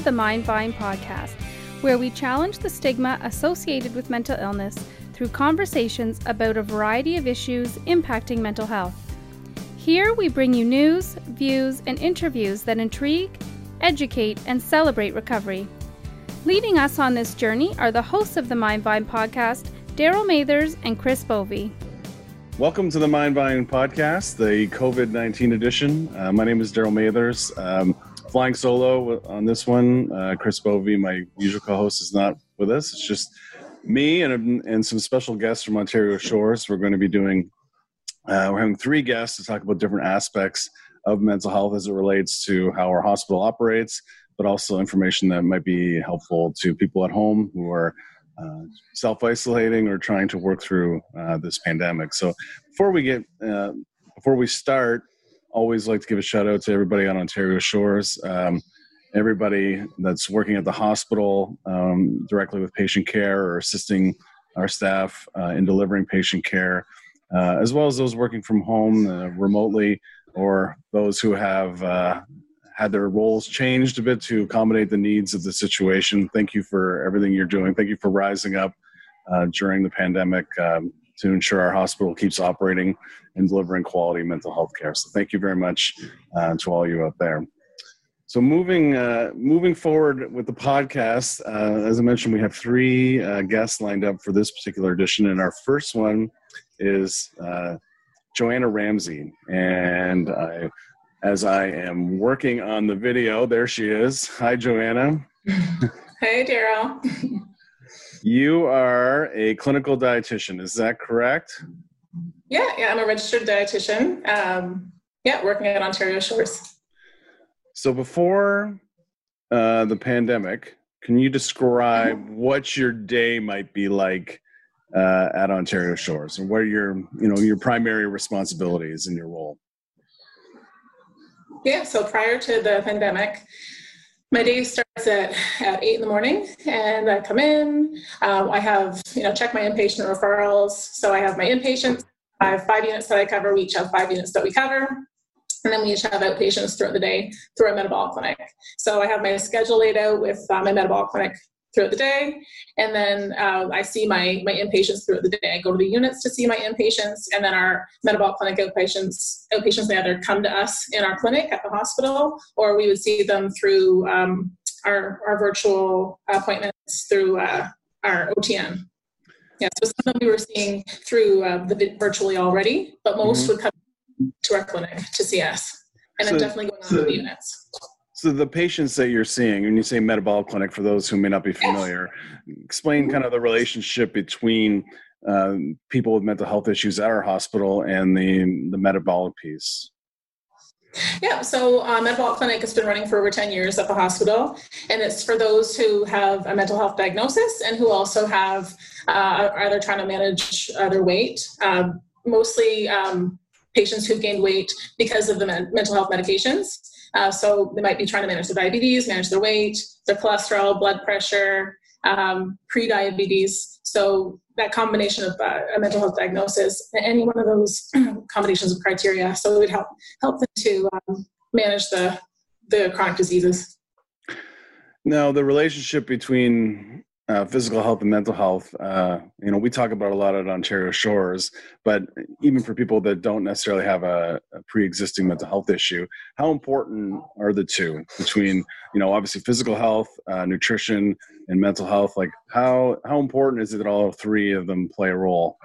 To the Mindvine podcast, where we challenge the stigma associated with mental illness through conversations about a variety of issues impacting mental health. Here we bring you news, views, and interviews that intrigue, educate, and celebrate recovery. Leading us on this journey are the hosts of the Mind Mindvine podcast, Daryl Mathers and Chris Bovey. Welcome to the Mind Mindvine podcast, the COVID 19 edition. Uh, my name is Daryl Mathers. Um, flying solo on this one. Uh, Chris Bovey, my usual co-host, is not with us. It's just me and and some special guests from Ontario Shores. We're going to be doing. Uh, we're having three guests to talk about different aspects of mental health as it relates to how our hospital operates, but also information that might be helpful to people at home who are uh, self isolating or trying to work through uh, this pandemic. So before we get uh, before we start, always like to give a shout out to everybody on Ontario Shores, um, everybody that's working at the hospital um, directly with patient care or assisting our staff uh, in delivering patient care, uh, as well as those working from home uh, remotely or those who have uh, had their roles changed a bit to accommodate the needs of the situation. Thank you for everything you're doing. Thank you for rising up uh, during the pandemic. Um, to ensure our hospital keeps operating and delivering quality mental health care. So thank you very much uh, to all you out there. So moving uh, moving forward with the podcast, uh, as I mentioned, we have three uh, guests lined up for this particular edition, and our first one is uh, Joanna Ramsey. And I, as I am working on the video, there she is. Hi, Joanna. Hey, Daryl. You are a clinical dietitian, is that correct? Yeah, yeah, I'm a registered dietitian. Um, yeah, working at Ontario Shores. So before uh, the pandemic, can you describe mm-hmm. what your day might be like uh, at Ontario Shores, and what are your, you know, your primary responsibilities in your role? Yeah, so prior to the pandemic, my day starts at, at eight in the morning and i come in. Um, i have you know check my inpatient referrals. So i have my inpatients. I have five units that i cover. We each have five units that we cover. And then we each have outpatients throughout the day through our metabolic clinic. So i have my schedule laid out with uh, my metabolic clinic throughout the day. And then uh, I see my, my inpatients throughout the day. I go to the units to see my inpatients, and then our metabolic clinic outpatients, outpatients may either come to us in our clinic at the hospital, or we would see them through um, our, our virtual appointments through uh, our OTN. Yeah, so some of them we were seeing through uh, the virtually already, but most mm-hmm. would come to our clinic to see us. And so, I'm definitely going on so, the units. So the patients that you're seeing, when you say metabolic clinic, for those who may not be familiar, explain kind of the relationship between um, people with mental health issues at our hospital and the the metabolic piece. Yeah, so uh, Metabolic Clinic has been running for over 10 years at the hospital, and it's for those who have a mental health diagnosis and who also have uh, are either trying to manage uh, their weight. Um, mostly um, patients who've gained weight because of the men- mental health medications. Uh, so they might be trying to manage their diabetes, manage their weight, their cholesterol, blood pressure, um, pre-diabetes. So that combination of uh, a mental health diagnosis, any one of those combinations of criteria, so it would help help them to um, manage the the chronic diseases. Now, the relationship between uh, physical health and mental health. Uh, you know, we talk about a lot at Ontario Shores, but even for people that don't necessarily have a, a, pre-existing mental health issue, how important are the two between, you know, obviously physical health, uh, nutrition, and mental health? Like, how how important is it that all three of them play a role?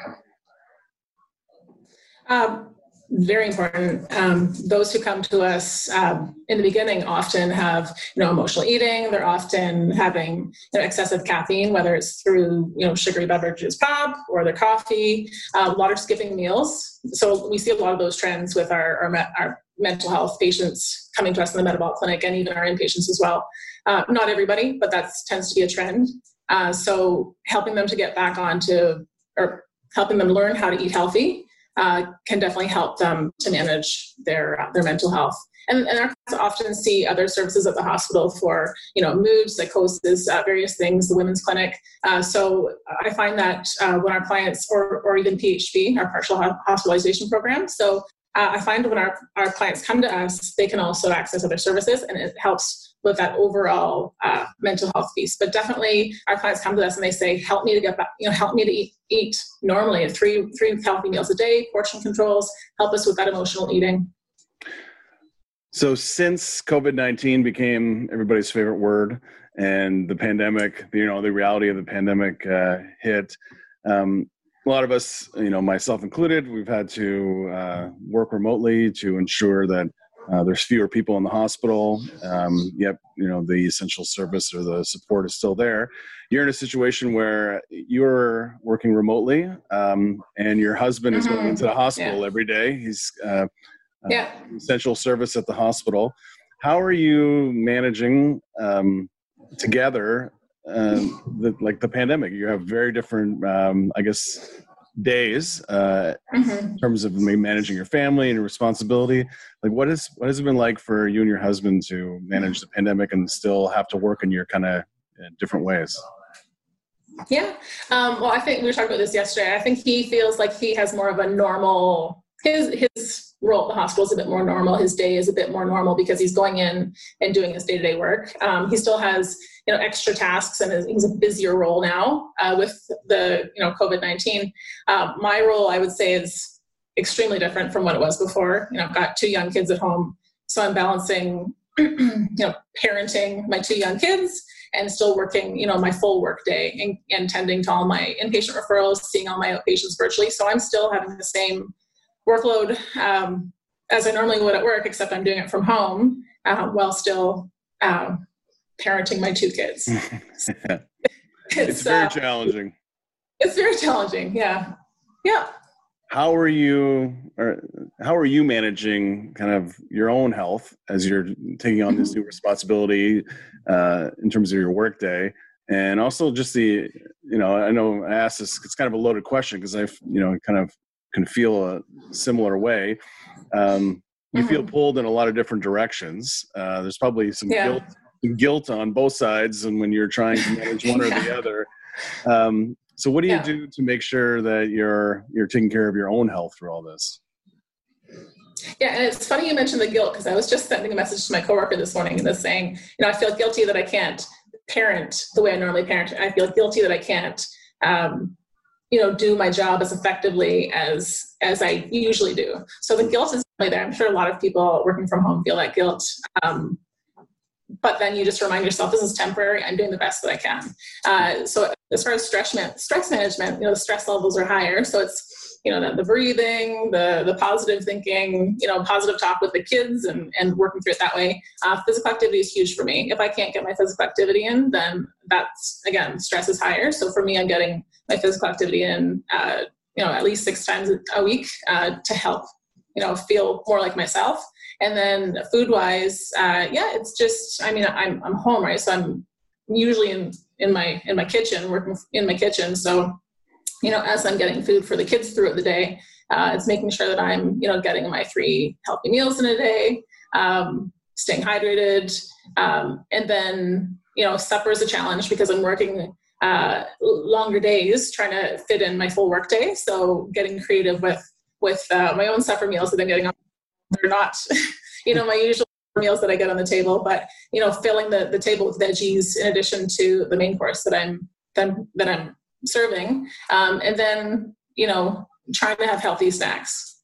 Um, very important. Um, those who come to us um, in the beginning often have, you know, emotional eating. They're often having you know, excessive caffeine, whether it's through, you know, sugary beverages, pop or their coffee. Uh, a lot of skipping meals. So we see a lot of those trends with our our, our mental health patients coming to us in the metabolic clinic and even our inpatients as well. Uh, not everybody, but that tends to be a trend. Uh, so helping them to get back onto or helping them learn how to eat healthy uh, can definitely help them to manage their uh, their mental health. And, and our clients often see other services at the hospital for you know mood, psychosis, uh, various things. The women's clinic. Uh, so I find that uh, when our clients, or or even PHP, our partial hospitalization program. So uh, I find when our, our clients come to us, they can also access other services, and it helps with that overall uh, mental health piece. But definitely, our clients come to us and they say, "Help me to get back. You know, help me to eat, eat normally. Three three healthy meals a day, portion controls. Help us with that emotional eating." So, since COVID 19 became everybody's favorite word and the pandemic, you know, the reality of the pandemic uh, hit, um, a lot of us, you know, myself included, we've had to uh, work remotely to ensure that uh, there's fewer people in the hospital. Um, yet, you know, the essential service or the support is still there. You're in a situation where you're working remotely, um, and your husband mm-hmm. is going mm-hmm. into the hospital yeah. every day. He's uh, uh, yeah. essential service at the hospital. How are you managing um, together, um, the, like the pandemic? You have very different, um, I guess, days uh, mm-hmm. in terms of managing your family and your responsibility. Like, what is what has it been like for you and your husband to manage the pandemic and still have to work in your kind of uh, different ways? Yeah. Um, well, I think we were talking about this yesterday. I think he feels like he has more of a normal his his role at the hospital is a bit more normal. His day is a bit more normal because he's going in and doing his day to day work. Um, he still has you know extra tasks and he's a busier role now uh, with the you know COVID nineteen. Uh, my role, I would say, is extremely different from what it was before. You know, I've got two young kids at home, so I'm balancing you know parenting my two young kids and still working you know my full work day and, and tending to all my inpatient referrals seeing all my outpatients virtually so i'm still having the same workload um, as I normally would at work, except I'm doing it from home uh, while still uh, parenting my two kids. it's, it's, very uh, challenging. It's very challenging. Yeah. Yeah. How are you, or how are you managing kind of your own health as you're taking on this mm-hmm. new responsibility uh, in terms of your workday? And also just the, you know, I know I asked this, it's kind of a loaded question because I've, you know, kind of can feel a similar way. Um, you mm-hmm. feel pulled in a lot of different directions. Uh, there's probably some yeah. guilt, guilt on both sides, and when you're trying to manage one yeah. or the other. Um, so, what do you yeah. do to make sure that you're you're taking care of your own health through all this? Yeah, and it's funny you mentioned the guilt because I was just sending a message to my coworker this morning and this saying, you know, I feel guilty that I can't parent the way I normally parent. I feel guilty that I can't um, you know do my job as effectively as as i usually do. So the guilt is really there. I'm sure a lot of people working from home feel that guilt. Um, but then you just remind yourself this is temporary. I'm doing the best that i can. Uh, so as far as stress, stress management you know the stress levels are higher. So it's you know the, the breathing the the positive thinking you know positive talk with the kids and and working through it that way. Uh, physical activity is huge for me. If i can't get my physical activity in then that's again stress is higher. So for me i'm getting my physical activity in uh, you know at least six times a week uh, to help you know feel more like myself. And then food wise uh, yeah it's just i mean i'm i'm home right? So i'm usually in in my in my kitchen working in my kitchen. So you know as i'm getting food for the kids throughout the day uh, it's making sure that i'm you know getting my three healthy meals in a day um, staying hydrated um, and then you know supper is a challenge because i'm working uh, longer days trying to fit in my full workday. So getting creative with with uh, my own supper meals that I'm getting on. They're not, you know, my usual meals that I get on the table, but you know, filling the, the table with veggies in addition to the main course that I'm then that I'm serving, um, and then you know, trying to have healthy snacks.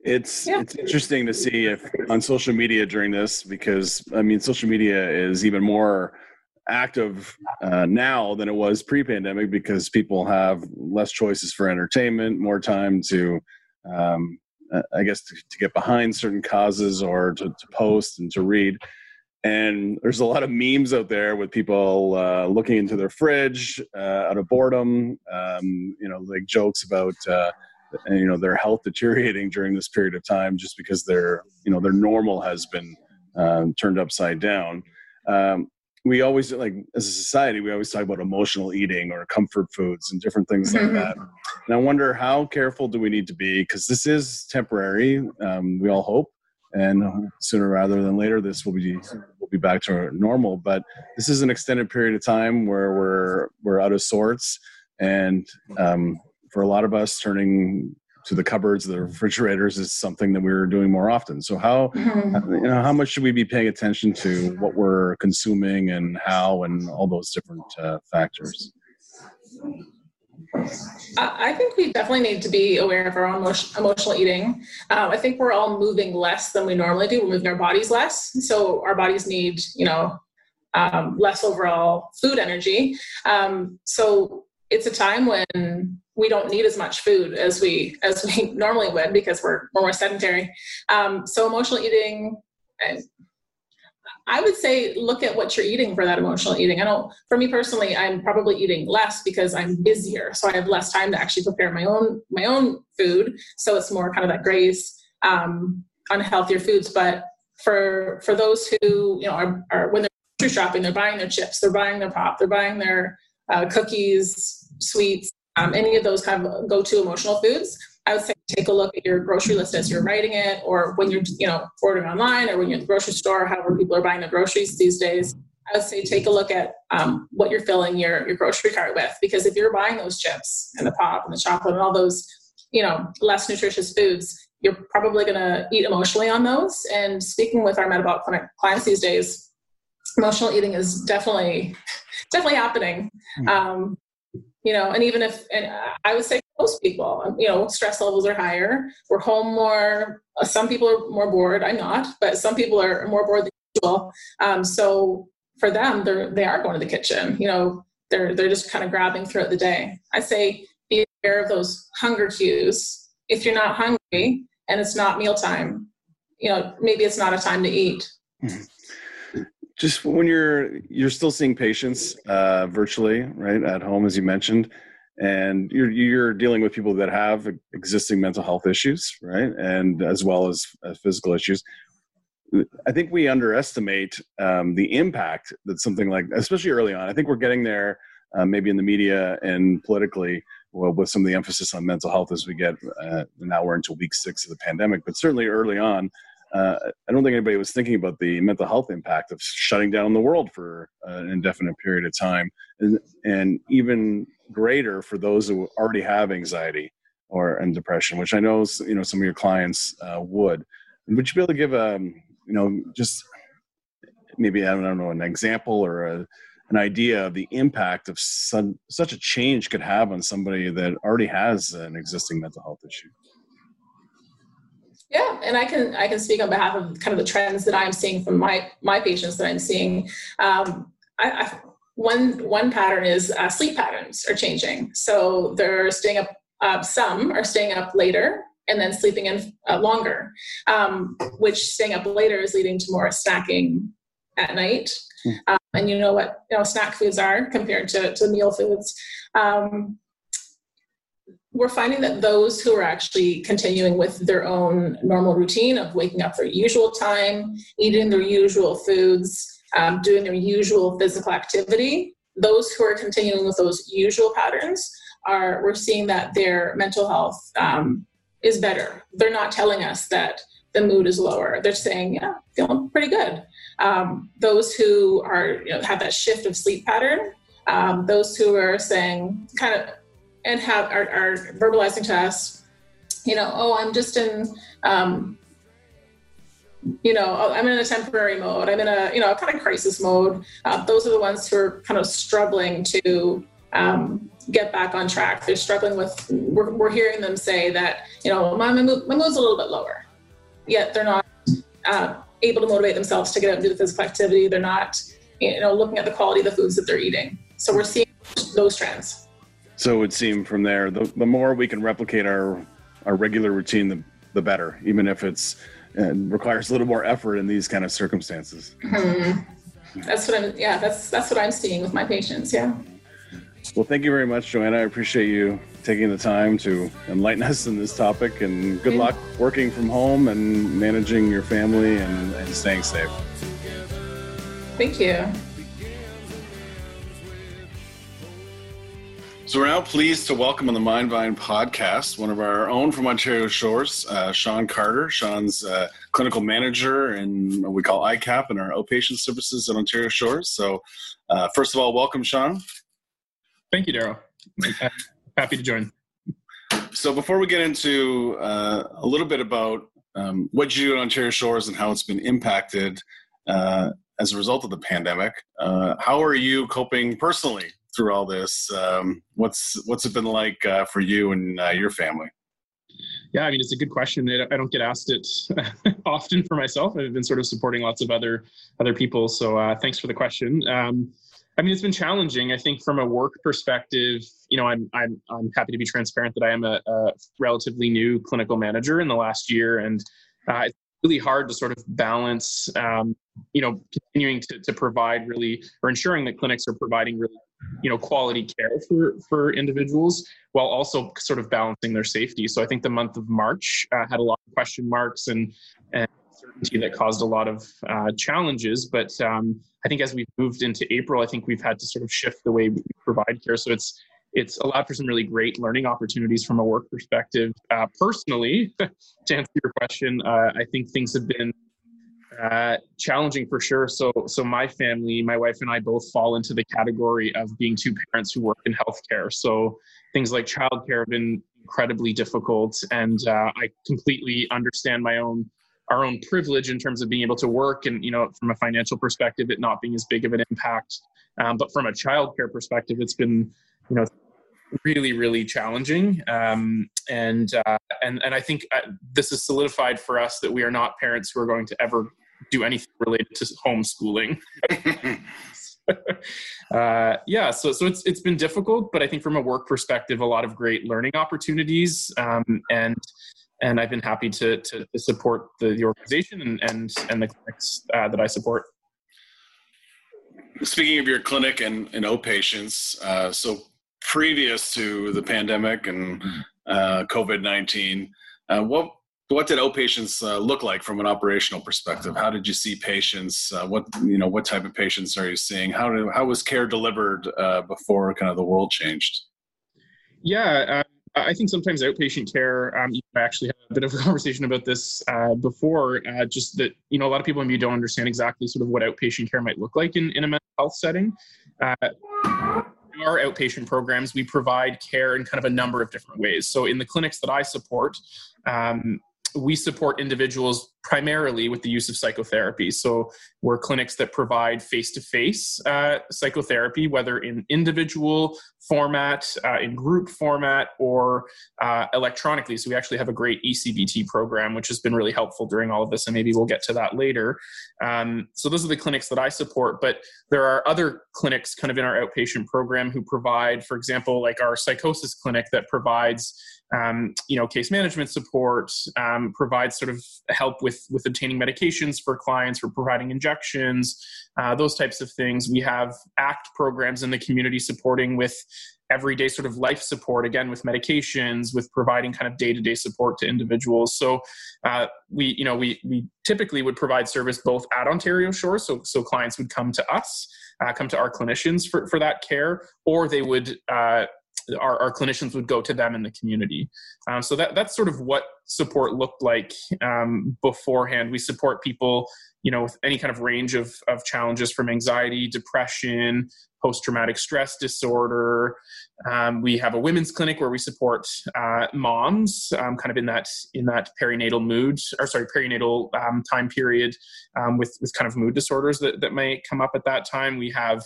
It's yeah. it's interesting to see if on social media during this because I mean social media is even more active uh, now than it was pre-pandemic because people have less choices for entertainment, more time to, um, I guess, to, to, get behind certain causes or to, to, post and to read. And there's a lot of memes out there with people uh, looking into their fridge uh, out of boredom. Um, you know, like jokes about uh, you know their health deteriorating during this period of time just because their you know their normal has been um, turned upside down. Um, we always like as a society we always talk about emotional eating or comfort foods and different things like mm-hmm. that. And i wonder how careful do we need to be? Because this is temporary um, we all hope. And sooner rather than later this will be will be back to normal. But this is an extended period of time where we're we're out of sorts. And um, for a lot of us turning to the cupboards, the refrigerators is something that we're doing more often. So how mm-hmm. you know how much should we be paying attention to what we're consuming and how and all those different uh, factors? I think we definitely need to be aware of our own emotional eating. Um, I think we're all moving less than we normally do. We're moving our bodies less, so our bodies need, you know, um, less overall food energy. Um, so it's a time when we don't need as much food as we as we normally would because we're, we're more sedentary. Um, so emotional eating. I would say look at what you're eating for that emotional eating. I don't, for me personally, I'm probably eating less because I'm busier, so I have less time to actually prepare my own my own food. So it's more kind of that grace, um, unhealthier foods. But for for those who you know are, are when they're grocery shopping, they're buying their chips, they're buying their pop, they're buying their uh, cookies, sweets, um, any of those kind of go-to emotional foods. I would say take a look at your grocery list as you're writing it, or when you're you know ordering online, or when you're at the grocery store, however people are buying their groceries these days. I would say take a look at um, what you're filling your, your grocery cart with, because if you're buying those chips and the pop and the chocolate and all those, you know, less nutritious foods, you're probably going to eat emotionally on those. And speaking with our metabolic clinic clients these days, emotional eating is definitely definitely happening. Mm-hmm. Um, you know, and even if, and I would say most people, um, you know, stress levels are higher. We're home more. Uh, some people are more bored. I'm not, but some people are more bored than usual. Um, so for them, they're they are going to the kitchen. You know, they're they're just kind of grabbing throughout the day. I say be aware of those hunger cues. If you're not hungry and it's not mealtime, you know, maybe it's not a time to eat. Mm-hmm just when you're you're still seeing patients uh, virtually right at home as you mentioned and you're you're dealing with people that have existing mental health issues right and as well as uh, physical issues i think we underestimate um, the impact that something like especially early on i think we're getting there uh, maybe in the media and politically well, with some of the emphasis on mental health as we get uh, now we're into week six of the pandemic but certainly early on uh, I don't think anybody was thinking about the mental health impact of shutting down the world for an indefinite period of time, and, and even greater for those who already have anxiety or and depression, which I know you know some of your clients uh, would. Would you be able to give a um, you know just maybe I don't know an example or a, an idea of the impact of some, such a change could have on somebody that already has an existing mental health issue? Yeah, and I can I can speak on behalf of kind of the trends that I'm seeing from my my patients that I'm seeing. Um, I, I, one one pattern is uh, sleep patterns are changing. So they're staying up. Uh, some are staying up later and then sleeping in uh, longer, um, which staying up later is leading to more snacking at night. Mm. Um, and you know what you know snack foods are compared to, to meal foods. Um, we're finding that those who are actually continuing with their own normal routine of waking up their usual time, eating their usual foods, um, doing their usual physical activity, those who are continuing with those usual patterns are we're seeing that their mental health um, is better. They're not telling us that the mood is lower. They're saying, yeah, feeling pretty good. Um, those who are you know, have that shift of sleep pattern, um, those who are saying kind of and have are verbalizing to us, you know, oh, I'm just in, um, you know, oh, I'm in a temporary mode. I'm in a, you know, kind of crisis mode. Uh, those are the ones who are kind of struggling to um, get back on track. They're struggling with, we're, we're hearing them say that, you know, my, my, my mood's a little bit lower, yet they're not uh, able to motivate themselves to get out and do the physical activity. They're not, you know, looking at the quality of the foods that they're eating. So we're seeing those trends. So it would seem from there, the, the more we can replicate our our regular routine, the, the better, even if it's and requires a little more effort in these kind of circumstances. Mm-hmm. That's what I'm. Yeah, that's that's what I'm seeing with my patients. Yeah. Well, thank you very much, Joanna. I appreciate you taking the time to enlighten us in this topic, and good luck working from home and managing your family and, and staying safe. Thank you. So we're now pleased to welcome on the Mindvine podcast one of our own from Ontario Shores, uh, Sean Carter. Sean's uh, clinical manager in what we call ICAP and our outpatient services at Ontario Shores. So, uh, first of all, welcome, Sean. Thank you, Daryl. Happy to join. so before we get into uh, a little bit about um, what you do at Ontario Shores and how it's been impacted uh, as a result of the pandemic, uh, how are you coping personally through all this? Um, what's what's it been like uh, for you and uh, your family? Yeah, I mean it's a good question. I don't get asked it often for myself. I've been sort of supporting lots of other other people, so uh, thanks for the question. Um, I mean, it's been challenging. I think from a work perspective, you know, I'm I'm I'm happy to be transparent that I am a, a relatively new clinical manager in the last year, and uh, it's really hard to sort of balance, um, you know, continuing to to provide really or ensuring that clinics are providing really, you know, quality care for for individuals while also sort of balancing their safety. So I think the month of March uh, had a lot of question marks and and uncertainty that caused a lot of uh, challenges, but um, I think as we've moved into April, I think we've had to sort of shift the way we provide care. So it's it's allowed for some really great learning opportunities from a work perspective. Uh, personally, to answer your question, uh, I think things have been uh, challenging for sure. So, so my family, my wife and I both fall into the category of being two parents who work in healthcare. So things like childcare have been incredibly difficult, and uh, I completely understand my own our own privilege in terms of being able to work and you know from a financial perspective it not being as big of an impact um, but from a childcare perspective it's been you know really really challenging um, and uh, and and i think uh, this is solidified for us that we are not parents who are going to ever do anything related to homeschooling uh, yeah so so it's it's been difficult but i think from a work perspective a lot of great learning opportunities um, and and I've been happy to to, to support the, the, organization and and and the clinics uh, that I support. Speaking of your clinic and, and outpatients, uh, so previous to the pandemic and uh, COVID nineteen, uh, what what did outpatients uh, look like from an operational perspective? How did you see patients? Uh, what you know, what type of patients are you seeing? How did, how was care delivered before kind of the world changed? Yeah, I think sometimes outpatient care, um, I actually had a bit of a conversation about this uh, before, uh, just that, you know, a lot of people maybe don't understand exactly sort of what outpatient care might look like in, in a mental health setting. Uh, our outpatient programs, we provide care in kind of a number of different ways. So in the clinics that I support, um, we support individuals primarily with the use of psychotherapy. So we're clinics that provide face-to-face uh, psychotherapy, whether in individual format, uh, in group format, or uh, electronically. So we actually have a great ECBT program, which has been really helpful during all of this, and maybe we'll get to that later. Um, so those are the clinics that I support, but there are other clinics kind of in our outpatient program who provide, for example, like our psychosis clinic that provides um, you know, case management support, um, provides sort of help with with obtaining medications for clients, for providing injections, uh, those types of things. We have ACT programs in the community supporting with everyday sort of life support again with medications with providing kind of day-to-day support to individuals so uh, we you know we we typically would provide service both at ontario shore so so clients would come to us uh, come to our clinicians for, for that care or they would uh, our, our clinicians would go to them in the community. Um, so that that's sort of what support looked like um, beforehand. We support people, you know, with any kind of range of of challenges from anxiety, depression, post traumatic stress disorder. Um, we have a women's clinic where we support uh, moms, um, kind of in that in that perinatal mood, or sorry, perinatal um, time period, um, with with kind of mood disorders that that may come up at that time. We have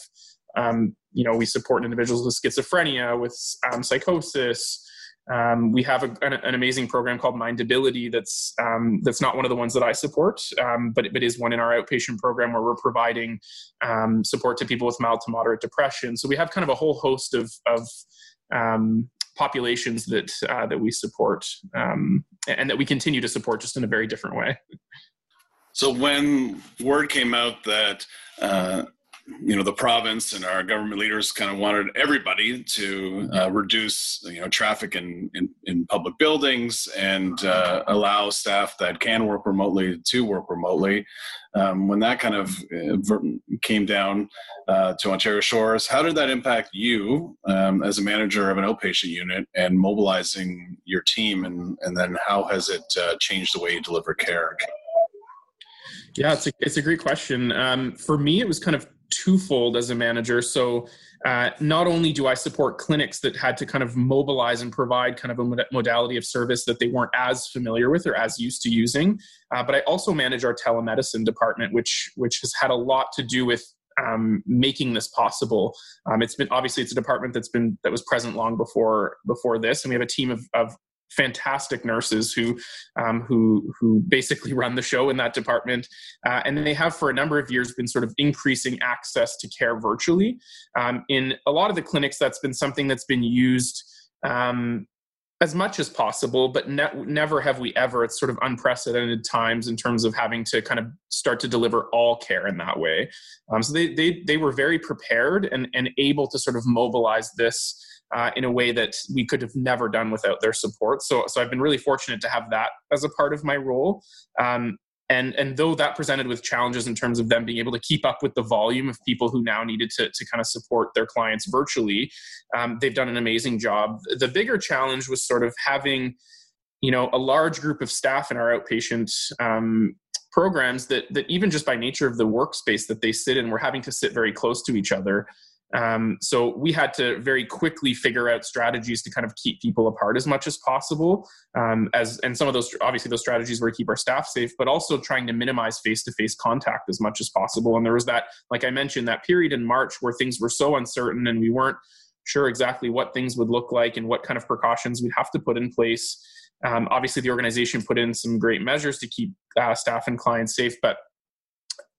um, you know, we support individuals with schizophrenia, with um, psychosis. Um, we have a, an, an, amazing program called Mindability that's um, that's not one of the ones that I support, um, but but is one in our outpatient program where we're providing um, support to people with mild to moderate depression. So we have kind of a whole host of of populations that uh, that we support um, and that we continue to support just in a very different way. So when word came out that uh, you know the province and our government leaders kind of wanted everybody to uh, reduce you know traffic in in, in public buildings and uh, allow staff that can work remotely to work remotely. Um, when that kind of uh, came down uh, to Ontario Shores, how did that impact you um, as a manager of an outpatient unit and mobilizing your team, and and then how has it uh, changed the way you deliver care? Yeah, it's a, it's a great question. Um, for me, it was kind of twofold as a manager. So uh, not only do I support clinics that had to kind of mobilize and provide kind of a modality of service that they weren't as familiar with or as used to using, uh, but I also manage our telemedicine department, which which has had a lot to do with um, making this possible. Um, it's been obviously it's a department that's been that was present long before before this, and we have a team of, of fantastic nurses who um, who who basically run the show in that department, uh, and they have for a number of years been sort of increasing access to care virtually. Um, in a lot of the clinics, that's been something that's been used. Um, as much as possible, but ne- never have we ever. It's sort of unprecedented times in terms of having to kind of start to deliver all care in that way. Um, so they, they they were very prepared and and able to sort of mobilize this uh, in a way that we could have never done without their support. So, so I've been really fortunate to have that as a part of my role. Um, and, and though that presented with challenges in terms of them being able to keep up with the volume of people who now needed to, to kind of support their clients virtually, um, they've done an amazing job. The bigger challenge was sort of having, you know, a large group of staff in our outpatient um, programs that that even just by nature of the workspace that they sit in, we're having to sit very close to each other. Um, so we had to very quickly figure out strategies to kind of keep people apart as much as possible. Um, as and some of those obviously those strategies were to keep our staff safe, but also trying to minimize face-to-face contact as much as possible. And there was that, like I mentioned, that period in March where things were so uncertain and we weren't sure exactly what things would look like and what kind of precautions we'd have to put in place. Um, obviously, the organization put in some great measures to keep uh, staff and clients safe, but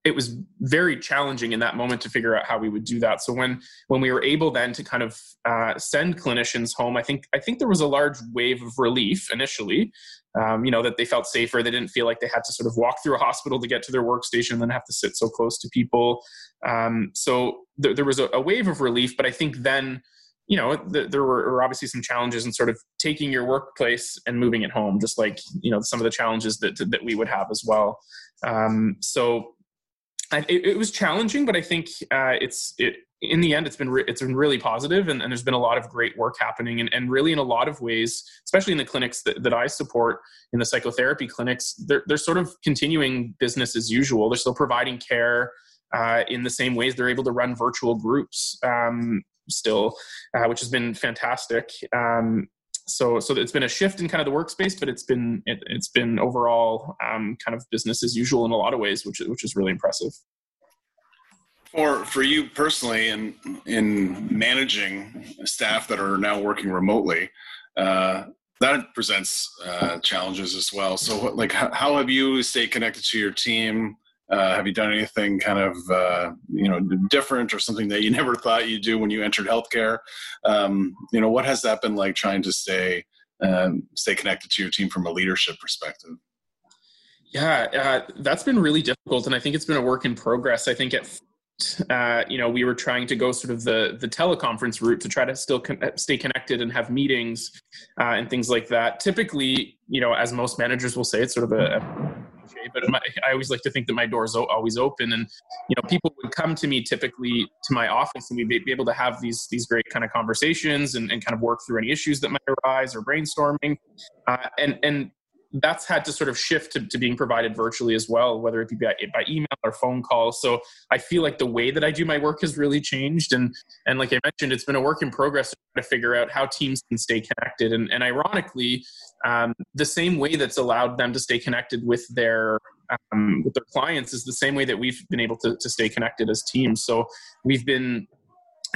it was very challenging in that moment to figure out how we would do that. So when when we were able then to kind of uh, send clinicians home, I think I think there was a large wave of relief initially. Um, you know that they felt safer. They didn't feel like they had to sort of walk through a hospital to get to their workstation and then have to sit so close to people. Um, so th- there was a, a, wave of relief, but I think then you know th- there were, were obviously some challenges in sort of taking your workplace and moving it home, just like you know some of the challenges that that we would have as well. Um, so it, it, was challenging, but I think uh, it's it. In the end, it's been re- it's been really positive, and, and, there's been a lot of great work happening, and, and really in a lot of ways, especially in the clinics that, that I support, in the psychotherapy clinics, they're they're sort of continuing business as usual. They're still providing care uh, in the same ways. They're able to run virtual groups um, still, uh, which has been fantastic. Um, so so it's been a shift in kind of the workspace, but it's been it, has been overall um, kind of business as usual in a lot of ways, which which is really impressive. For for you personally, in in managing staff that are now working remotely, uh, that presents uh, challenges as well. So, what, like, how, how have you stayed connected to your team? Uh, have you done anything kind of uh, you know different or something that you never thought you'd do when you entered healthcare? Um, you know, what has that been like trying to stay um, stay connected to your team from a leadership perspective? Yeah, uh, that's been really difficult, and I think it's been a work in progress. I think at uh, you know, we were trying to go sort of the the teleconference route to try to still con- stay connected and have meetings uh, and things like that. Typically, you know, as most managers will say, it's sort of a, a but my, I always like to think that my door is always open, and you know, people would come to me typically to my office, and we'd be able to have these these great kind of conversations and, and kind of work through any issues that might arise or brainstorming, uh, and and that's had to sort of shift to, to, being provided virtually as well, whether it be by, by, email or phone calls. So I feel like the way that I do my work has really changed. And, and like I mentioned, it's been a work in progress to to figure out how teams can stay connected. And, and ironically, um, the same way that's allowed them to stay connected with their um, with their clients is the same way that we've been able to, to stay connected as teams. So we've been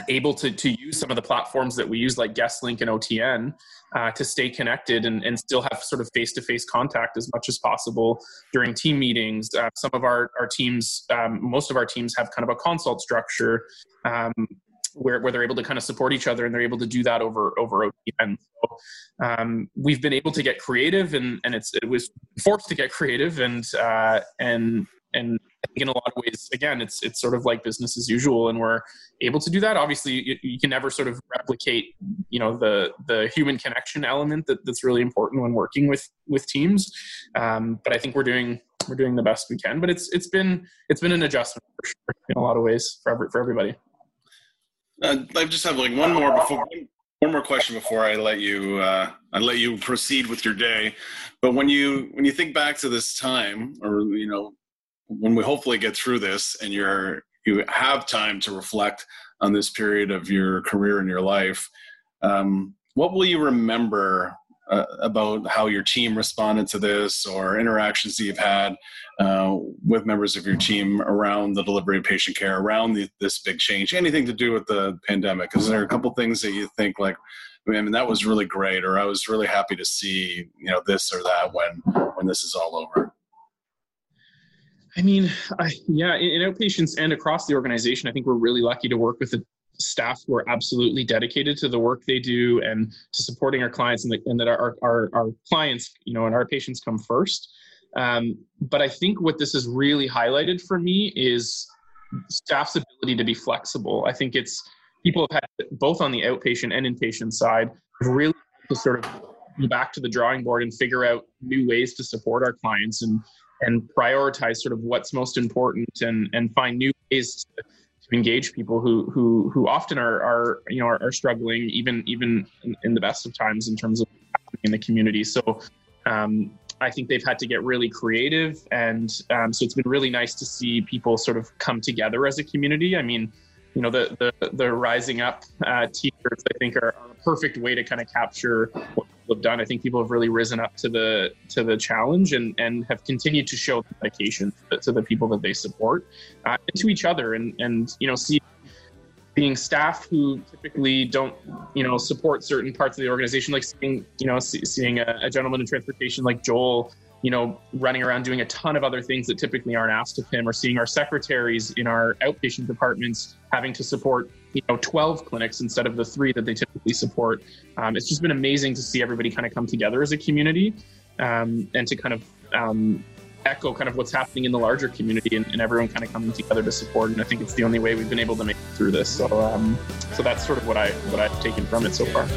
able to, to use some of the platforms that we use like guestlink and otn uh, to stay connected and, and still have sort of face-to-face contact as much as possible during team meetings uh, some of our, our teams um, most of our teams have kind of a consult structure um, where, where they're able to kind of support each other and they're able to do that over over otn so, um, we've been able to get creative and, and it's it was forced to get creative and uh, and and I think in a lot of ways, again, it's it's sort of like business as usual, and we're able to do that. Obviously, you, you can never sort of replicate, you know, the the human connection element that, that's really important when working with with teams. Um, but I think we're doing we're doing the best we can. But it's it's been it's been an adjustment for sure in a lot of ways for every, for everybody. Uh, I just have like one more before one more question before I let you uh, I let you proceed with your day. But when you when you think back to this time, or you know when we hopefully get through this and you're you have time to reflect on this period of your career and your life. Um, what will you remember uh, about how your team responded to this or interactions that you've had uh, with members of your team around the delivery of patient care, around the, this big change, anything to do with the pandemic? Is there a couple things that you think like, I mean, that was really great, or I was really happy to see, you know, this or that when when this is all over? I mean, I, yeah, in, in, outpatients and across the organization, I think we're really lucky to work with the staff who are absolutely dedicated to the work they do and to supporting our clients, and, the, and that our, our our clients, you know, and our patients come first. Um, but I think what this has really highlighted for me is staff's ability to be flexible. I think it's people have had both on the outpatient and inpatient side really to sort of go back to the drawing board and figure out new ways to support our clients and and prioritize sort of what's most important and and find new ways to, to engage people who who who often are are you know are, are struggling even even in, in, the best of times in terms of in the community so um, I think they've had to get really creative, and um, so it's been really nice to see people sort of come together as a community. I mean, you know, the the, the rising up uh, t-shirts I think are, are a perfect way to kind of capture what have done. I think people have really risen up to the to the challenge and and have continued to show dedication to the people that they support uh, and to each other, and and you know see being staff who typically don't, you know, support certain parts of the organization, like seeing, you know, seeing a, a, gentleman in transportation like Joel, you know, running around doing a ton of other things that typically aren't asked of him, or seeing our secretaries in our outpatient departments having to support, you know, 12 clinics instead of the three that they typically support. Um, it's just been amazing to see everybody kind of come together as a community um, and to kind of um, echo kind of what's happening in the larger community and, and, everyone kind of coming together to support. And I think it's the only way we've been able to make it through this. So, um, so that's sort of what I what I've taken from it so far.